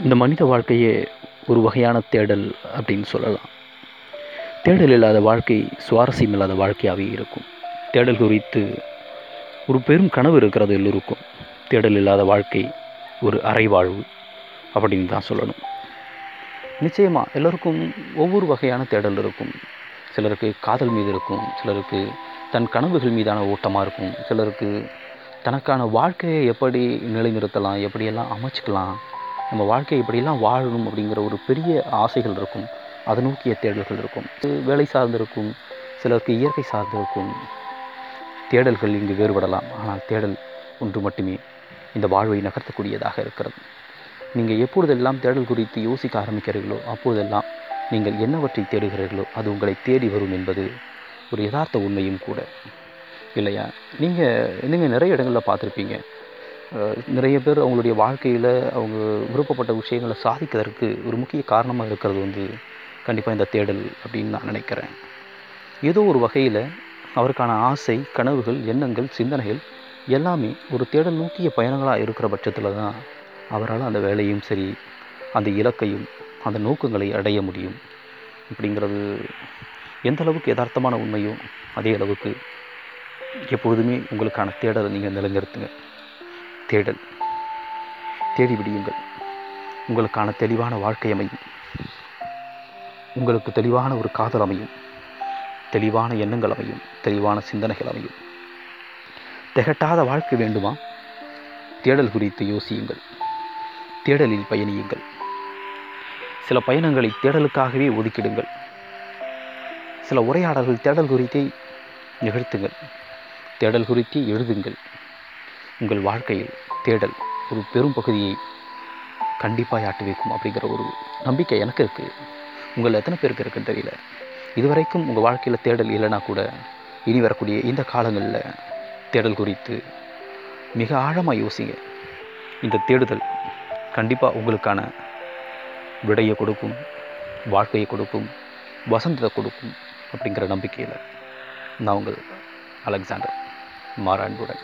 இந்த மனித வாழ்க்கையே ஒரு வகையான தேடல் அப்படின்னு சொல்லலாம். தேடல் இல்லாத வாழ்க்கை சுவாரஸ்யம் இல்லாத வாழ்க்கையாகவே இருக்கும். தேடல் குறித்து ஒரு பெரும் கனவு இருக்கிறது எல்லோருக்கும் தேடல் இல்லாத வாழ்க்கை ஒரு அறைவாழ்வு அப்படின்னு தான் சொல்லணும். நிச்சயமாக எல்லோருக்கும் ஒவ்வொரு வகையான தேடல் இருக்கும். சிலருக்கு காதல் மீது இருக்கும் சிலருக்கு தன் கனவுகள் மீதான ஓட்டமாக இருக்கும் சிலருக்கு தனக்கான வாழ்க்கையை எப்படி நிலைநிறுத்தலாம் எப்படியெல்லாம் அமைச்சிக்கலாம் நம்ம வாழ்க்கை இப்படிலாம் வாழணும் அப்படிங்கிற ஒரு பெரிய ஆசைகள் இருக்கும். அதை நோக்கிய தேடல்கள் இருக்கும். வேலை சார்ந்திருக்கும் சிலருக்கு இயற்கை சார்ந்திருக்கும் தேடல்கள் இங்கு வேறுபடலாம். ஆனால் தேடல் ஒன்று மட்டுமே இந்த வாழ்வை நகர்த்தக்கூடியதாக இருக்கிறது. நீங்கள் எப்பொழுதெல்லாம் தேடல் குறித்து யோசிக்க ஆரம்பிக்கிறீர்களோ அப்போதெல்லாம் நீங்கள் என்னவற்றை தேடுகிறீர்களோ அது உங்களை தேடி வரும் என்பது ஒரு யதார்த்த உண்மையும் கூட. இல்லையா? நீங்கள் நீங்கள் நிறைய இடங்களில் பார்த்துருப்பீங்க. நிறைய பேர் அவங்களுடைய வாழ்க்கையில் அவங்க விருப்பப்பட்ட விஷயங்களை சாதிக்கிறதுக்கு ஒரு முக்கிய காரணமாக இருக்கிறது வந்து கண்டிப்பாக இந்த தேடல் அப்படின்னு நான் நினைக்கிறேன். ஏதோ ஒரு வகையில் அவருக்கான ஆசை கனவுகள் எண்ணங்கள் சிந்தனைகள் எல்லாமே ஒரு தேடல் நோக்கிய பயணங்களாக இருக்கிற பட்சத்தில் தான் அவரால் அந்த வேலையும் சரி அந்த இலக்கையும் அந்த நோக்கங்களை அடைய முடியும். அப்படிங்கிறது எந்த அளவுக்கு யதார்த்தமான உண்மையோ அதே அளவுக்கு எப்பொழுதுமே உங்களுக்கான தேடலை நீங்கள் நிலைநிறுத்துங்க. தேடல். தேடி விடியுங்கள். உங்களுக்கான தெளிவான வாழ்க்கை அமையும். உங்களுக்கு தெளிவான ஒரு காதல் அமையும். தெளிவான எண்ணங்கள் அமையும். தெளிவான சிந்தனைகள் அமையும். திகட்டாத வாழ்க்கை வேண்டுமா? தேடல் குறித்து யோசியுங்கள். தேடலில் பயணியுங்கள். சில பயணங்களை தேடலுக்காகவே ஒதுக்கிடுங்கள். சில உரையாடல்கள் தேடல் குறித்தே நிகழ்த்துங்கள். தேடல் குறித்தே எழுதுங்கள். உங்கள் வாழ்க்கையில் தேடல் ஒரு பெரும் பகுதியை கண்டிப்பாக ஆட்டி வைக்கும் அப்படிங்கிற ஒரு நம்பிக்கை எனக்கு இருக்குது உங்கள் எத்தனை பேருக்கு இருக்குன்னு தெரியல. இதுவரைக்கும் உங்கள் வாழ்க்கையில் தேடல் இல்லைனா கூட இனி வரக்கூடிய இந்த காலங்களில் தேடல் குறித்து மிக ஆழமாக யோசிங்க. இந்த தேடுதல் கண்டிப்பாக உங்களுக்கான விடையை கொடுக்கும் வாழ்க்கையை கொடுக்கும் வசந்தத்தை கொடுக்கும் அப்படிங்கிற நம்பிக்கையில் நான் உங்கள் அலெக்சாண்டர் மாறான்புடன்